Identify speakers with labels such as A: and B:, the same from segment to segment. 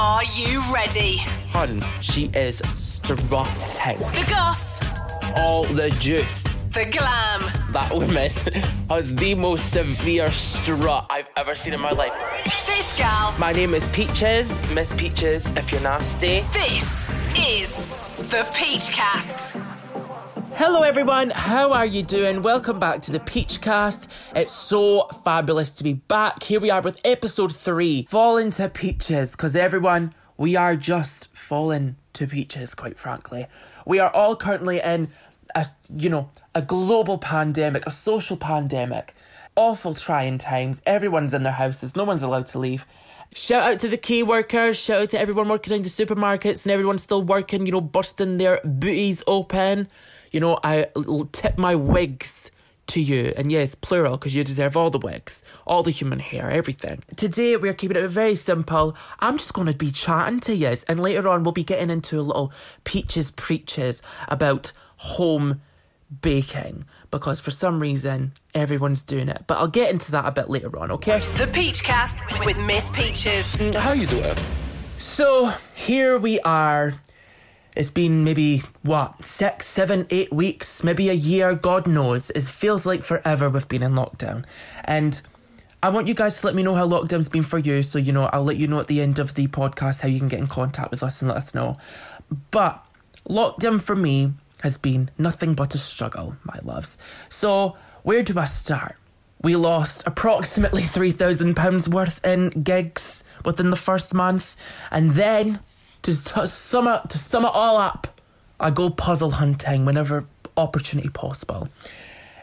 A: Are you ready?
B: Hun, she is strutting.
A: The goss,
B: All the juice.
A: the glam,
B: That woman has the most severe strut I've ever seen in my life.
A: this gal.
B: My name is Peaches, Miss Peaches, if you're nasty.
A: This is the Peach Cast.
B: Hello, everyone. How are you doing? Welcome back to the Peachcast. It's so fabulous to be back. Here we are with episode three, Falling to Peaches. Because everyone, we are just falling to peaches. Quite frankly, we are all currently in a you know a global pandemic, a social pandemic. Awful trying times. Everyone's in their houses. No one's allowed to leave. Shout out to the key workers. Shout out to everyone working in the supermarkets and everyone still working. You know, busting their booties open. You know, I l- tip my wigs to you. And yes, plural, because you deserve all the wigs, all the human hair, everything. Today, we're keeping it very simple. I'm just going to be chatting to you. And later on, we'll be getting into a little peaches preaches about home baking. Because for some reason, everyone's doing it. But I'll get into that a bit later on, okay?
A: The Peach Cast with Miss Peaches.
B: How you doing? So here we are. It's been maybe what six, seven, eight weeks, maybe a year. God knows. It feels like forever we've been in lockdown, and I want you guys to let me know how lockdown's been for you. So you know, I'll let you know at the end of the podcast how you can get in contact with us and let us know. But lockdown for me has been nothing but a struggle, my loves. So where do I start? We lost approximately £3,000 worth in gigs within the first month. And then, to, s- sum it, to sum it all up, I go puzzle hunting whenever opportunity possible.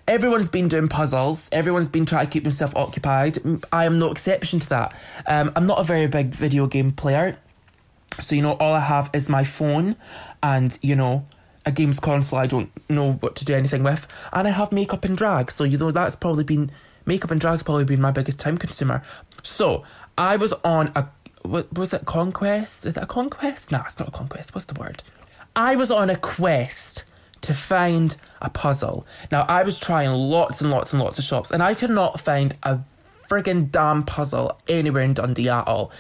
B: Everyone's been doing puzzles. Everyone's been trying to keep themselves occupied. I am no exception to that. Um, I'm not a very big video game player. So, you know, all I have is my phone and, you know, a games console I don't know what to do anything with. And I have makeup and drag. So, you know, that's probably been, makeup and drag's probably been my biggest time consumer. So, I was on a, what was it, Conquest? Is it a Conquest? No, it's not a Conquest. What's the word? I was on a quest to find a puzzle. Now, I was trying lots and lots and lots of shops, and I could not find a friggin' damn puzzle anywhere in Dundee at all.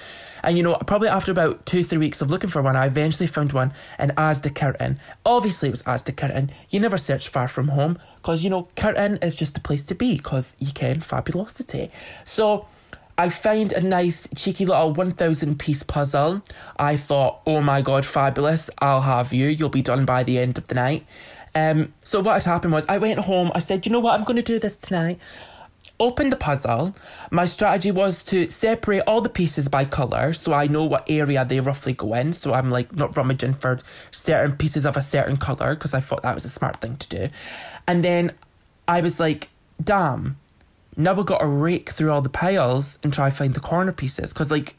B: And you know, probably after about two, three weeks of looking for one, I eventually found one in Asda Kirkton. Obviously, it was Asda Kirkton. You never search far from home because you know, Kirkton is just the place to be because you can fabulosity. So, I found a nice, cheeky little 1,000 piece puzzle. I thought, oh my god, fabulous, I'll have you. You'll be done by the end of the night. Um, so, what had happened was, I went home, I said, you know what, I'm going to do this tonight. Opened the puzzle. My strategy was to separate all the pieces by colour so I know what area they roughly go in. So I'm like not rummaging for certain pieces of a certain colour because I thought that was a smart thing to do. And then I was like, damn, now we've got to rake through all the piles and try find the corner pieces because like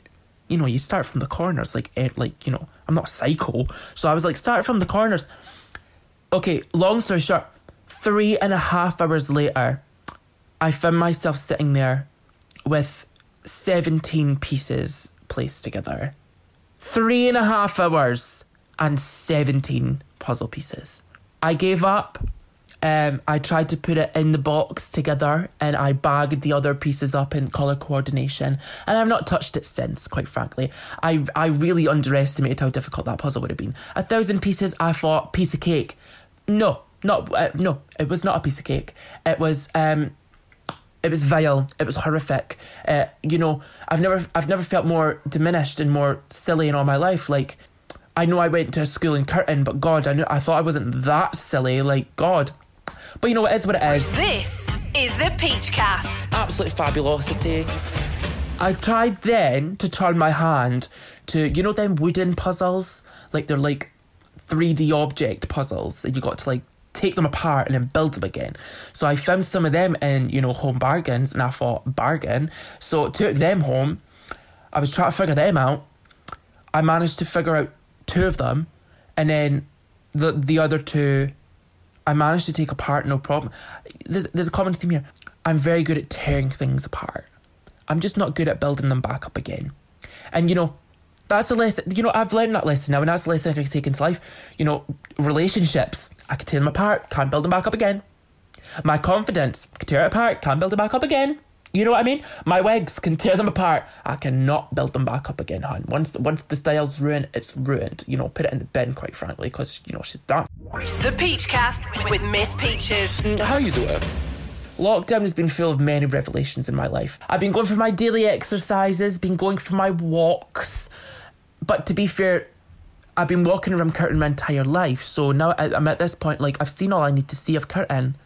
B: you know you start from the corners like eh, like you know i'm not a psycho. So i was like start from the corners. Okay long story short three and a half hours later i found myself sitting there with 17 pieces placed together. Three and a half hours and 17 puzzle pieces. I gave up um, I tried to put it in the box together and I bagged the other pieces up in colour coordination and I've not touched it since, quite frankly. I, I really underestimated how difficult that puzzle would have been. A thousand pieces, I thought, piece of cake. No, not, uh, no, it was not a piece of cake. It was, um, it was vile. It was horrific. Uh, you know, I've never, I've never felt more diminished and more silly in all my life. Like, I know I went to school in Kirkton, but God, I knew, I thought I wasn't that silly. Like, God. But you know, it is what it is.
A: This is the Peach Cast.
B: Absolute fabulosity. I tried then to turn my hand to, you know, them wooden puzzles? Like, they're like 3D object puzzles, and you got to like take them apart and then build them again. So I found some of them in, you know, home bargains, and I thought, bargain. So took them home. I was trying to figure them out. I managed to figure out two of them, and then the the other two, I managed to take apart no problem. There's there's a common theme here. I'm very good at tearing things apart. I'm just not good at building them back up again. And you know, that's a lesson. You know, I've learned that lesson now, and that's a lesson I can take into life. You know, relationships, I can tear them apart, can't build them back up again. My confidence, can tear it apart, can't build it back up again. You know what I mean? My wigs can tear them apart. I cannot build them back up again, hun. Once once the style's ruined, it's ruined. You know, put it in the bin, quite frankly, because you know she's done.
A: The Peachcast with Miss Peaches.
B: Mm, how you doing? Lockdown has been full of many revelations in my life. I've been going for my daily exercises, been going for my walks, but to be fair, I've been walking around Kirkton my entire life. So now I- I'm at this point, like I've seen all I need to see of Kirkton.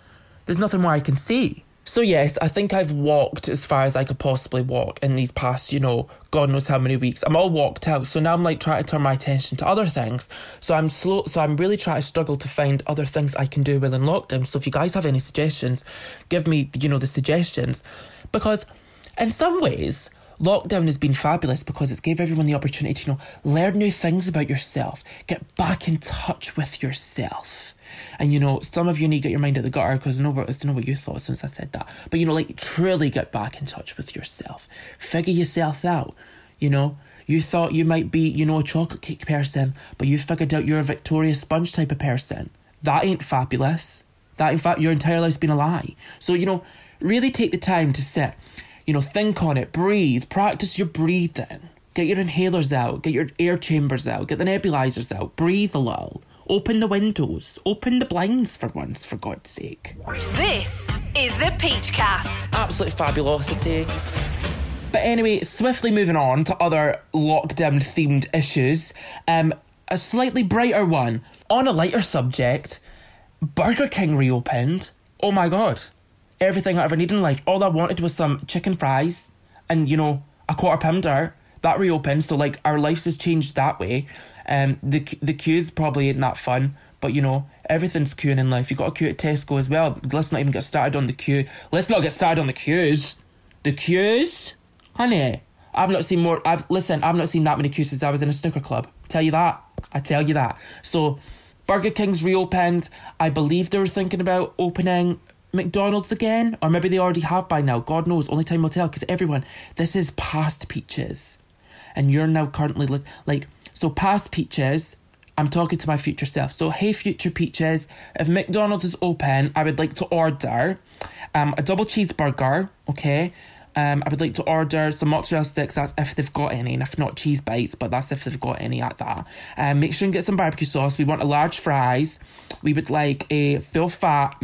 B: There's nothing more I can see. So yes, I think I've walked as far as I could possibly walk in these past, you know, God knows how many weeks. I'm all walked out. So now I'm like trying to turn my attention to other things. So I'm slow so I'm really trying to struggle to find other things I can do while in lockdown. So if you guys have any suggestions, give me, you know, the suggestions. Because in some ways, lockdown has been fabulous because it's gave everyone the opportunity to, you know, learn new things about yourself, get back in touch with yourself. And you know, some of you need to get your mind out the gutter because I know what I know what you thought since I said that. But you know, like truly get back in touch with yourself. Figure yourself out. You know, you thought you might be, you know, a chocolate cake person, but you figured out you're a Victoria Sponge type of person. That ain't fabulous. That in fact your entire life's been a lie. So, you know, really take the time to sit, you know, think on it, breathe, practice your breathing. Get your inhalers out, get your air chambers out, get the nebulizers out, breathe a little. Open the windows, open the blinds for once, for God's sake.
A: This is the Peachcast.
B: Absolute fabulosity. But anyway, swiftly moving on to other lockdown themed issues. Um, a slightly brighter one. On a lighter subject, Burger King reopened. Oh my god. Everything I ever needed in life. All I wanted was some chicken fries and, you know, a quarter pounder. That reopened, so like our lives has changed that way. Um, the the queues probably ain't that fun, but you know everything's queuing in life. You got a queue at Tesco as well. Let's not even get started on the queue. Let's not get started on the queues. The queues, honey. I've not seen more. I've listen. I've not seen that many queues since I was in a snooker club. Tell you that. I tell you that. So, Burger King's reopened. I believe they were thinking about opening McDonald's again, or maybe they already have by now. God knows. Only time will tell. Because everyone, this is past peaches, and you're now currently like so past peaches. I'm talking to my future self. So, hey, future peaches, if McDonald's is open, I would like to order um, a double cheeseburger, okay? Um, I would like to order some mozzarella sticks, that's if they've got any, and if not, cheese bites, but that's if they've got any at that. Um, make sure and get some barbecue sauce. We want a large fries. We would like a full fat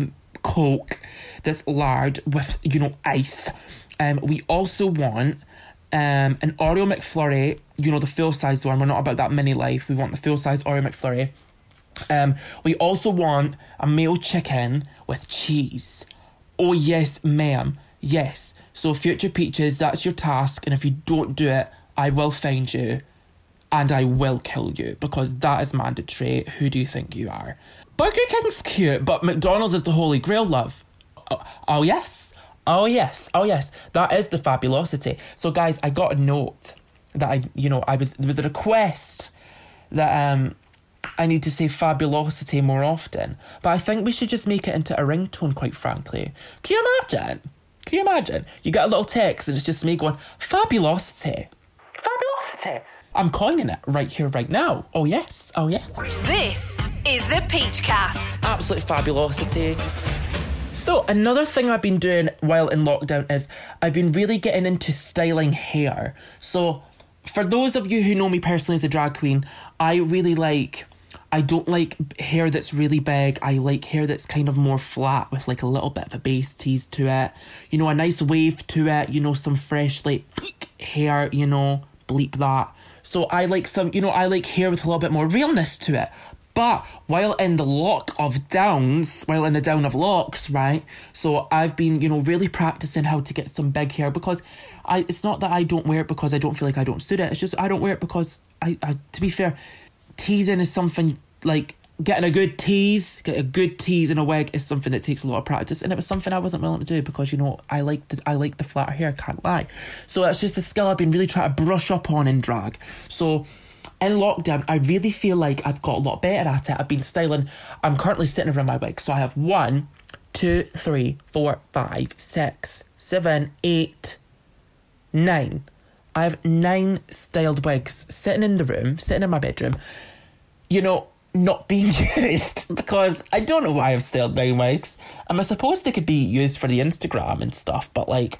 B: Coke that's large with, you know, ice. Um, we also want um, an Oreo McFlurry, you know, the full size one. We're not about that mini life. We want the full size Oreo McFlurry. Um, we also want a meal chicken with cheese. Oh, yes, ma'am. Yes. So, future peaches, that's your task. And if you don't do it, I will find you and I will kill you because that is mandatory. Who do you think you are? Burger King's cute, but McDonald's is the holy grail, love. Oh, oh yes. Oh yes. Oh yes. That is the fabulosity. So guys, I got a note that I, you know, I was there was a request that um I need to say fabulosity more often. But I think we should just make it into a ringtone, quite frankly. Can you imagine? Can you imagine? You get a little text and it's just me going, fabulosity. Fabulosity. I'm coining it right here, right now. Oh yes. Oh yes.
A: This is the Peachcast.
B: absolute fabulosity. So, another thing I've been doing while in lockdown is I've been really getting into styling hair. So, for those of you who know me personally as a drag queen, I really like. I don't like hair that's really big. I like hair that's kind of more flat with like a little bit of a base tease to it. You know, a nice wave to it. You know, some fresh like hair. You know, bleep that. So I like some. You know, I like hair with a little bit more realness to it. But while in the lock of downs, while in the down of locks, right? So I've been, you know, really practicing how to get some big hair because I it's not that I don't wear it because I don't feel like I don't suit it. It's just I don't wear it because I, I to be fair, teasing is something like getting a good tease, get a good tease in a wig is something that takes a lot of practice, and it was something I wasn't willing to do because you know I like the I like the flat hair, I can't lie. So that's just a skill I've been really trying to brush up on in drag. So in lockdown, I really feel like I've got a lot better at it. I've been styling. I'm currently sitting around my wig, so I have one, two, three, four, five, six, seven, eight, nine. I have nine styled wigs sitting in the room, sitting in my bedroom. You know, not being used because I don't know why I've styled nine wigs. Am I supposed they could be used for the Instagram and stuff? But like,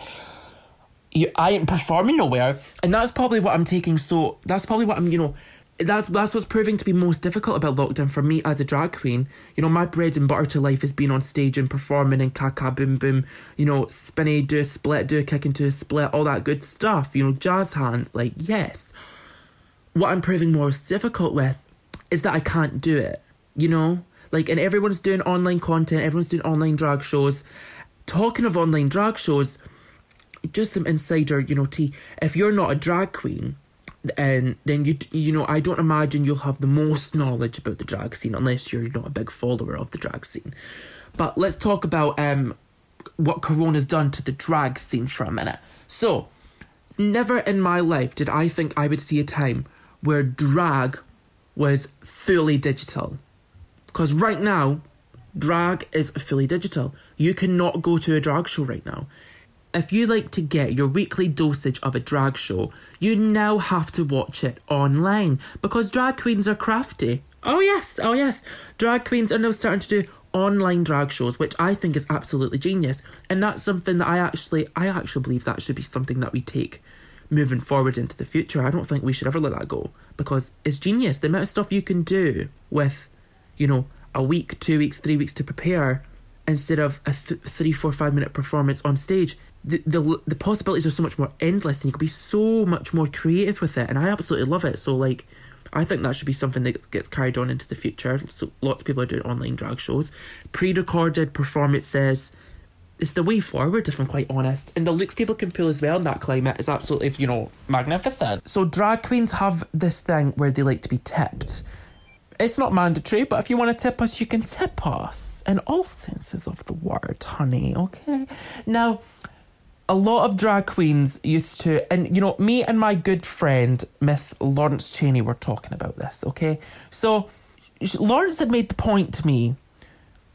B: you, I ain't performing nowhere. And that's probably what I'm taking. So that's probably what I'm, you know, that's that's what's proving to be most difficult about lockdown for me as a drag queen. You know, my bread and butter to life is being on stage and performing and caca boom boom, you know, spinny, do a split, do a kick into a split, all that good stuff, you know, jazz hands, like yes. What I'm proving most difficult with is that I can't do it, you know? Like and everyone's doing online content, everyone's doing online drag shows. Talking of online drag shows, just some insider, you know, tea. If you're not a drag queen, and then you you know I don't imagine you'll have the most knowledge about the drag scene unless you're not a big follower of the drag scene. But let's talk about um what Corona's done to the drag scene for a minute. So, never in my life did I think I would see a time where drag was fully digital. Because right now, drag is fully digital. You cannot go to a drag show right now. If you like to get your weekly dosage of a drag show, you now have to watch it online because drag queens are crafty. Oh, yes, oh, yes. Drag queens are now starting to do online drag shows, which I think is absolutely genius. And that's something that I actually, I actually believe that should be something that we take moving forward into the future. I don't think we should ever let that go because it's genius. The amount of stuff you can do with, you know, a week, two weeks, three weeks to prepare instead of a th- three, four, five minute performance on stage the, the the possibilities are so much more endless and you can be so much more creative with it and I absolutely love it so like I think that should be something that gets carried on into the future so lots of people are doing online drag shows pre-recorded performances it's the way forward if I'm quite honest and the looks people can pull as well in that climate is absolutely you know magnificent so drag queens have this thing where they like to be tipped it's not mandatory, but if you want to tip us, you can tip us in all senses of the word, honey, okay? Now, a lot of drag queens used to, and you know, me and my good friend, Miss Lawrence Cheney, were talking about this, okay? So, Lawrence had made the point to me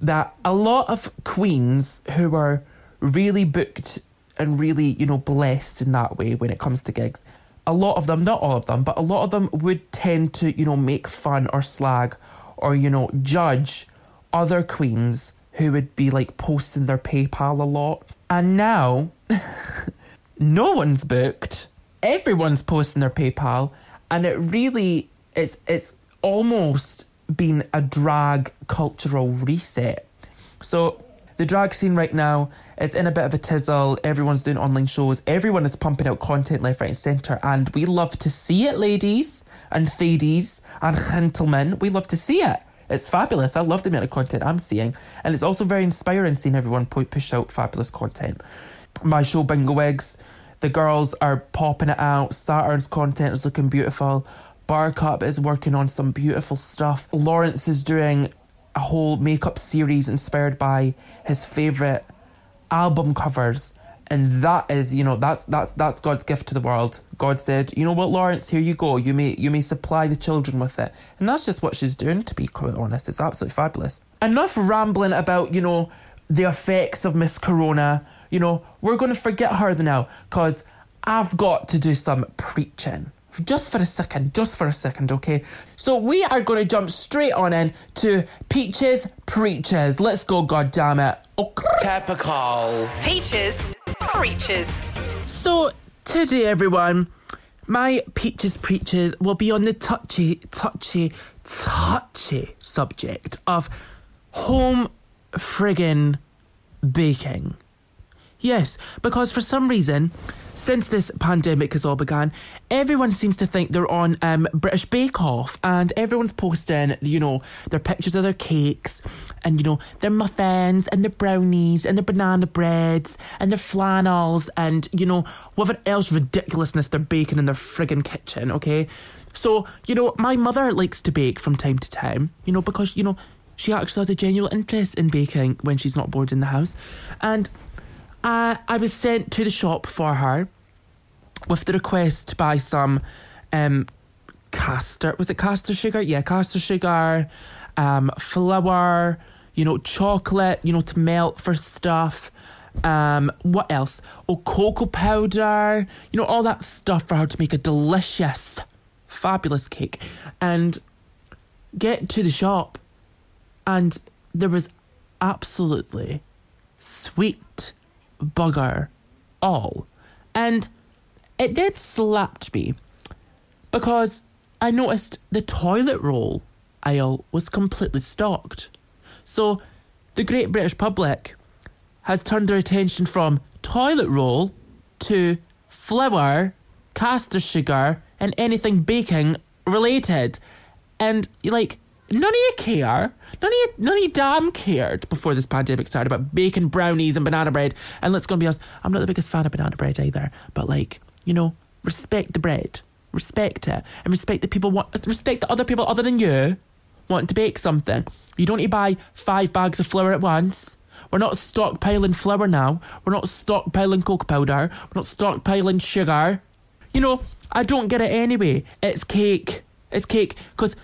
B: that a lot of queens who were really booked and really, you know, blessed in that way when it comes to gigs, a lot of them, not all of them, but a lot of them would tend to, you know, make fun or slag or, you know, judge other queens who would be like posting their PayPal a lot. And now, no one's booked. Everyone's posting their PayPal, and it really it's it's almost been a drag cultural reset. So the drag scene right now is in a bit of a tizzle. Everyone's doing online shows. Everyone is pumping out content left, right, and centre, and we love to see it, ladies and fadies and gentlemen. We love to see it. It's fabulous. I love the amount of content I'm seeing. And it's also very inspiring seeing everyone push out fabulous content. My show, Bingo Wigs, the girls are popping it out. Saturn's content is looking beautiful. Buttercup is working on some beautiful stuff. Lawrence is doing a whole makeup series inspired by his favourite album covers. And that is you know that's that's that's god's gift to the world. God said you know what lawrence? Here you go. You may you may supply the children with it. And that's just what she's doing to be quite honest. It's absolutely fabulous. Enough rambling about you know the effects of miss corona. You know we're going to forget her now because i've got to do some preaching just for a second, just for a second, okay? So we are going to jump straight on in to Peaches Preaches. Let's go, God damn it! Okay.
A: Typical. Peaches Preaches.
B: So today, everyone, my Peaches Preaches will be on the touchy, touchy, touchy subject of home friggin' baking. Yes, because for some reason, since this pandemic has all begun, everyone seems to think they're on um, British Bake Off and everyone's posting, you know, their pictures of their cakes and, you know, their muffins and their brownies and their banana breads and their flannels and, you know, whatever else ridiculousness they're baking in their friggin' kitchen, okay? So, you know, my mother likes to bake from time to time, you know, because, you know, she actually has a genuine interest in baking when she's not bored in the house. And uh, I was sent to the shop for her with the request to buy some um, caster. Was it caster sugar? Yeah, caster sugar, um, flour, you know, chocolate, you know, to melt for stuff. Um, what else? Oh, cocoa powder, you know, all that stuff for her to make a delicious, fabulous cake. And get to the shop, and there was absolutely sweet bugger all. And it did slapped me because I noticed the toilet roll aisle was completely stocked. So the great British public has turned their attention from toilet roll to flour, caster sugar, and anything baking related. And like, none of you care. None of you, none of you damn cared before this pandemic started about bacon brownies and banana bread. And let's go and be honest, I'm not the biggest fan of banana bread either. But like, you know, respect the bread, respect it, and respect the people want respect the other people other than you want to bake something. You don't need to buy five bags of flour at once. We're not stockpiling flour now. We're not stockpiling cocoa powder. We're not stockpiling sugar. You know, I don't get it anyway. It's cake. It's cake because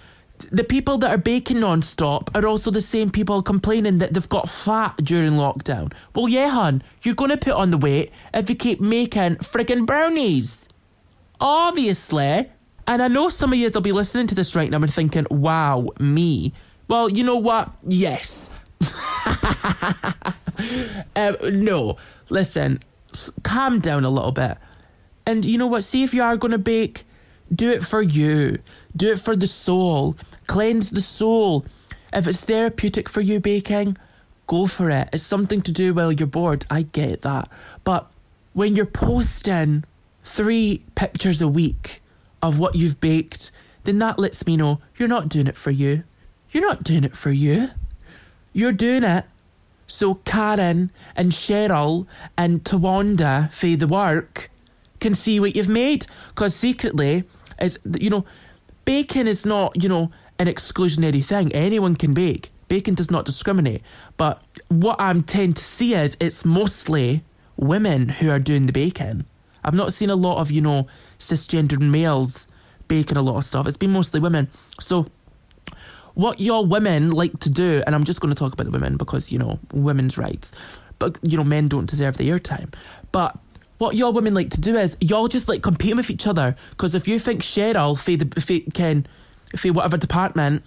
B: the people that are baking non-stop are also the same people complaining that they've got fat during lockdown. Well, yeah, hun, you're going to put on the weight if you keep making friggin' brownies. Obviously. And I know some of you will be listening to this right now and thinking, wow, me. Well, you know what? Yes. um, no, listen, calm down a little bit. And you know what? See if you are going to bake, do it for you. Do it for the soul. Cleanse the soul. If it's therapeutic for you baking, go for it. It's something to do while you're bored. I get that. But when you're posting three pictures a week of what you've baked, then that lets me know you're not doing it for you. You're not doing it for you. You're doing it so Karen and Cheryl and Tawanda for the work can see what you've made. Because secretly, it's, you know, baking is not, you know, an exclusionary thing. Anyone can bake. Baking does not discriminate. But what I'm tend to see is it's mostly women who are doing the baking. I've not seen a lot of, you know, cisgendered males baking a lot of stuff. It's been mostly women. So what your women like to do, and I'm just going to talk about the women because, you know, women's rights, but, you know, men don't deserve the airtime. But what your women like to do is y'all just like compete with each other. Because if you think Cheryl, for the, for, can, for whatever department,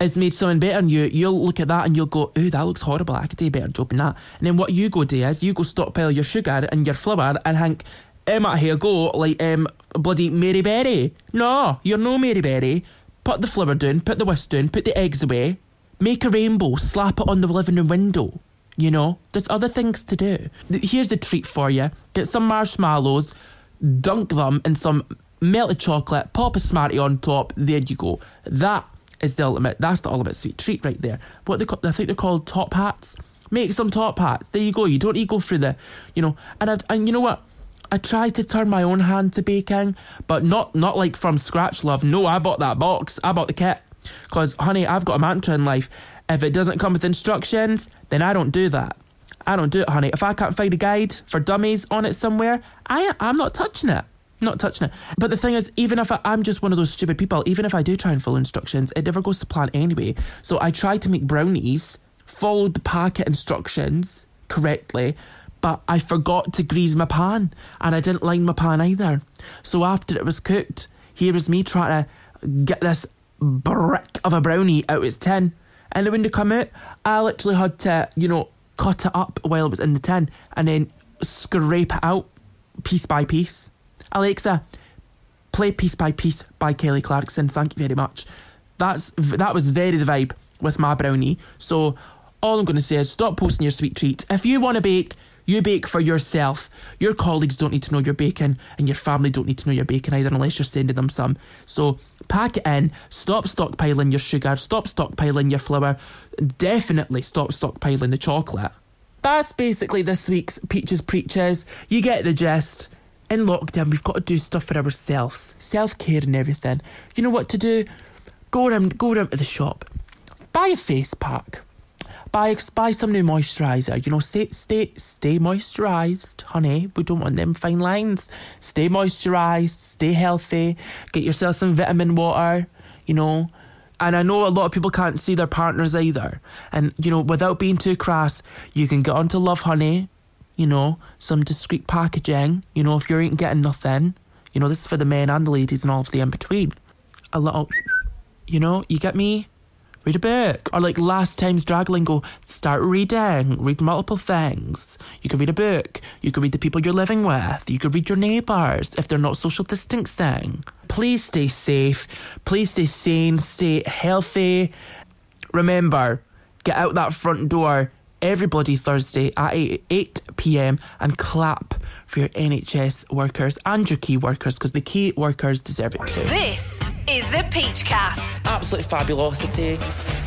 B: has made something better than you, you'll look at that and you'll go, ooh, that looks horrible. I could do a better job than that. And then what you go do is you go stockpile your sugar and your flour and think, Emma, here go, like, um, bloody Mary Berry. No, you're no Mary Berry. Put the flour down, put the whisk down, put the eggs away, make a rainbow, slap it on the living room window. You know, there's other things to do. Here's a treat for you get some marshmallows, dunk them in some melted chocolate, pop a Smartie on top, there you go. That is the ultimate, that's the ultimate sweet treat right there. What they call, I think they're called top hats. Make some top hats. There you go. You don't need to go through the, you know, and I, and you know what? I tried to turn my own hand to baking, but not not like from scratch, love. No, I bought that box. I bought the kit. Cause honey, I've got a mantra in life. If it doesn't come with instructions, then I don't do that. I don't do it, honey. If I can't find a guide for dummies on it somewhere, I I'm not touching it. Not touching it. But the thing is, even if I, I'm just one of those stupid people, even if I do try and follow instructions, it never goes to plan anyway. So I tried to make brownies, followed the packet instructions correctly, but I forgot to grease my pan and I didn't line my pan either. So after it was cooked, here was me trying to get this brick of a brownie out of its tin. And when they come out, I literally had to, you know, cut it up while it was in the tin and then scrape it out piece by piece. Alexa, play Piece by Piece by Kelly Clarkson. Thank you very much. That's that was very the vibe with my brownie. So all I'm going to say is stop posting your sweet treats. If you want to bake, you bake for yourself. Your colleagues don't need to know you're baking, and your family don't need to know you're baking either, unless you're sending them some. So pack it in. Stop stockpiling your sugar. Stop stockpiling your flour. Definitely stop stockpiling the chocolate. That's basically this week's Peaches Preaches. You get the gist. In lockdown, we've got to do stuff for ourselves, self care and everything. You know what to do? Go around, go around to the shop, buy a face pack buy buy some new moisturiser. You know, stay stay stay moisturised, honey. We don't want them fine lines. Stay moisturised, stay healthy. Get yourself some vitamin water. You know. And I know a lot of people can't see their partners either. And, you know, without being too crass, you can get onto Lovehoney, you know, some discreet packaging. You know, if you ain't getting nothing, you know, this is for the men and the ladies and all of the in between. A little, you know, you get me? Read a book. Or like last time's drag lingo, start reading, read multiple things. You can read a book. You can read the people you're living with. You can read your neighbours if they're not social distancing. Please stay safe. Please stay sane. Stay healthy. Remember, get out that front door every bloody Thursday at 8, 8 pm and clap for your NHS workers and your key workers because the key workers deserve it too.
A: This is the Peachcast.
B: Absolute fabulosity.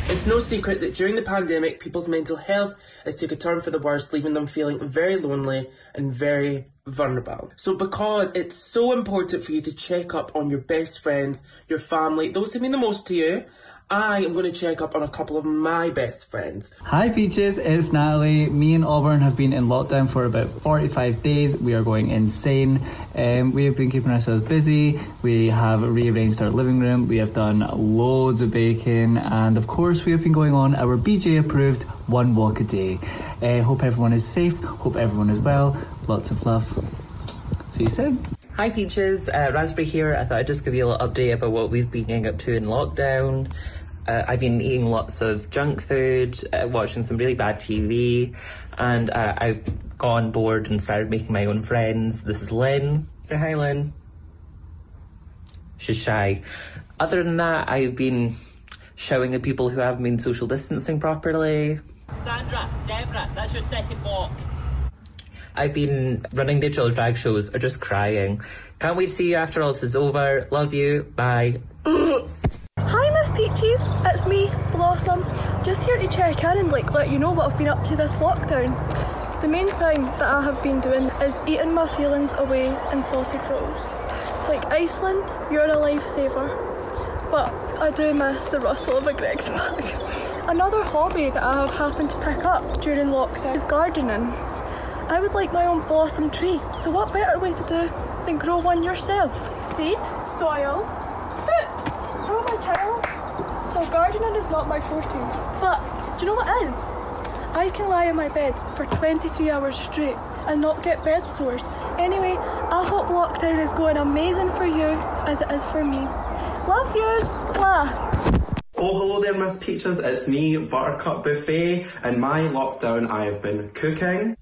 B: It's no secret that during the pandemic, people's mental health has took a turn for the worse, leaving them feeling very lonely and very vulnerable. So because it's so important for you to check up on your best friends, your family, those who mean the most to you, I am going to check up on a couple of my best friends.
C: Hi Peaches, it's Natalie. Me and Auburn have been in lockdown for about 45 days. We are going insane. Um, we have been keeping ourselves busy. We have rearranged our living room. We have done loads of baking. And of course, we have been going on our BJ approved one walk a day. Uh, hope everyone is safe. Hope everyone is well. Lots of love. See you soon.
D: Hi Peaches, uh, Raspberry here. I thought I'd just give you a little update about what we've been getting up to in lockdown. Uh, I've been eating lots of junk food, uh, watching some really bad TV, and uh, I've gone bored and started making my own friends. This is Lynn. Say hi, Lynn. She's shy. Other than that, I've been showing at people who haven't been social distancing properly.
E: Sandra, Deborah, that's your second walk.
D: I've been running digital drag shows or just crying. Can't wait to see you after all this is over. Love you. Bye.
F: Hi, Miss Peaches. It's me, Blossom. To check in and like let you know what I've been up to this lockdown. The main thing that I have been doing is eating my feelings away in sausage rolls. Like Iceland, you're a lifesaver. But I do miss the rustle of a Greggs bag. Another hobby that I have happened to pick up during lockdown is gardening. I would like my own blossom tree, so what better way to do than grow one yourself? Seed, soil, foot. Oh my child. So gardening is not my forte. But do you know what is? I can lie in my bed for 23 hours straight and not get bed sores. Anyway, I hope lockdown is going amazing for you as it is for me. Love you. Mwah.
G: Oh, hello there, Miss Peaches. It's me, Buttercup Buffet. In my lockdown, I have been cooking,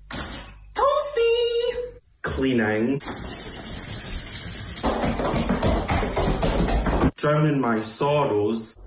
G: toasty, cleaning, drowning my sorrows.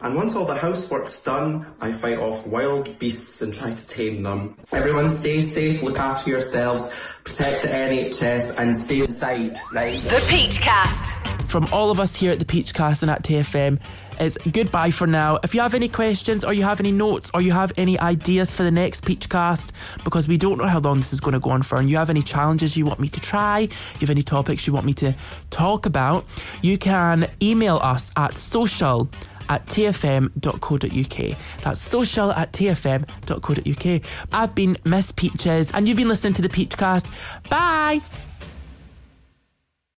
G: And once all the housework's done, I fight off wild beasts and try to tame them. Everyone stay safe, look after yourselves, protect the NHS, and stay inside, right?
A: The Peachcast.
B: From all of us here at the Peachcast and at TFM, it's goodbye for now. If you have any questions or you have any notes or you have any ideas for the next Peachcast, because we don't know how long this is going to go on for, and you have any challenges you want me to try, you have any topics you want me to talk about, you can email us at social at tfm.co.uk. That's social at tfm.co.uk. I've been Miss Peaches and you've been listening to the Peachcast. Bye!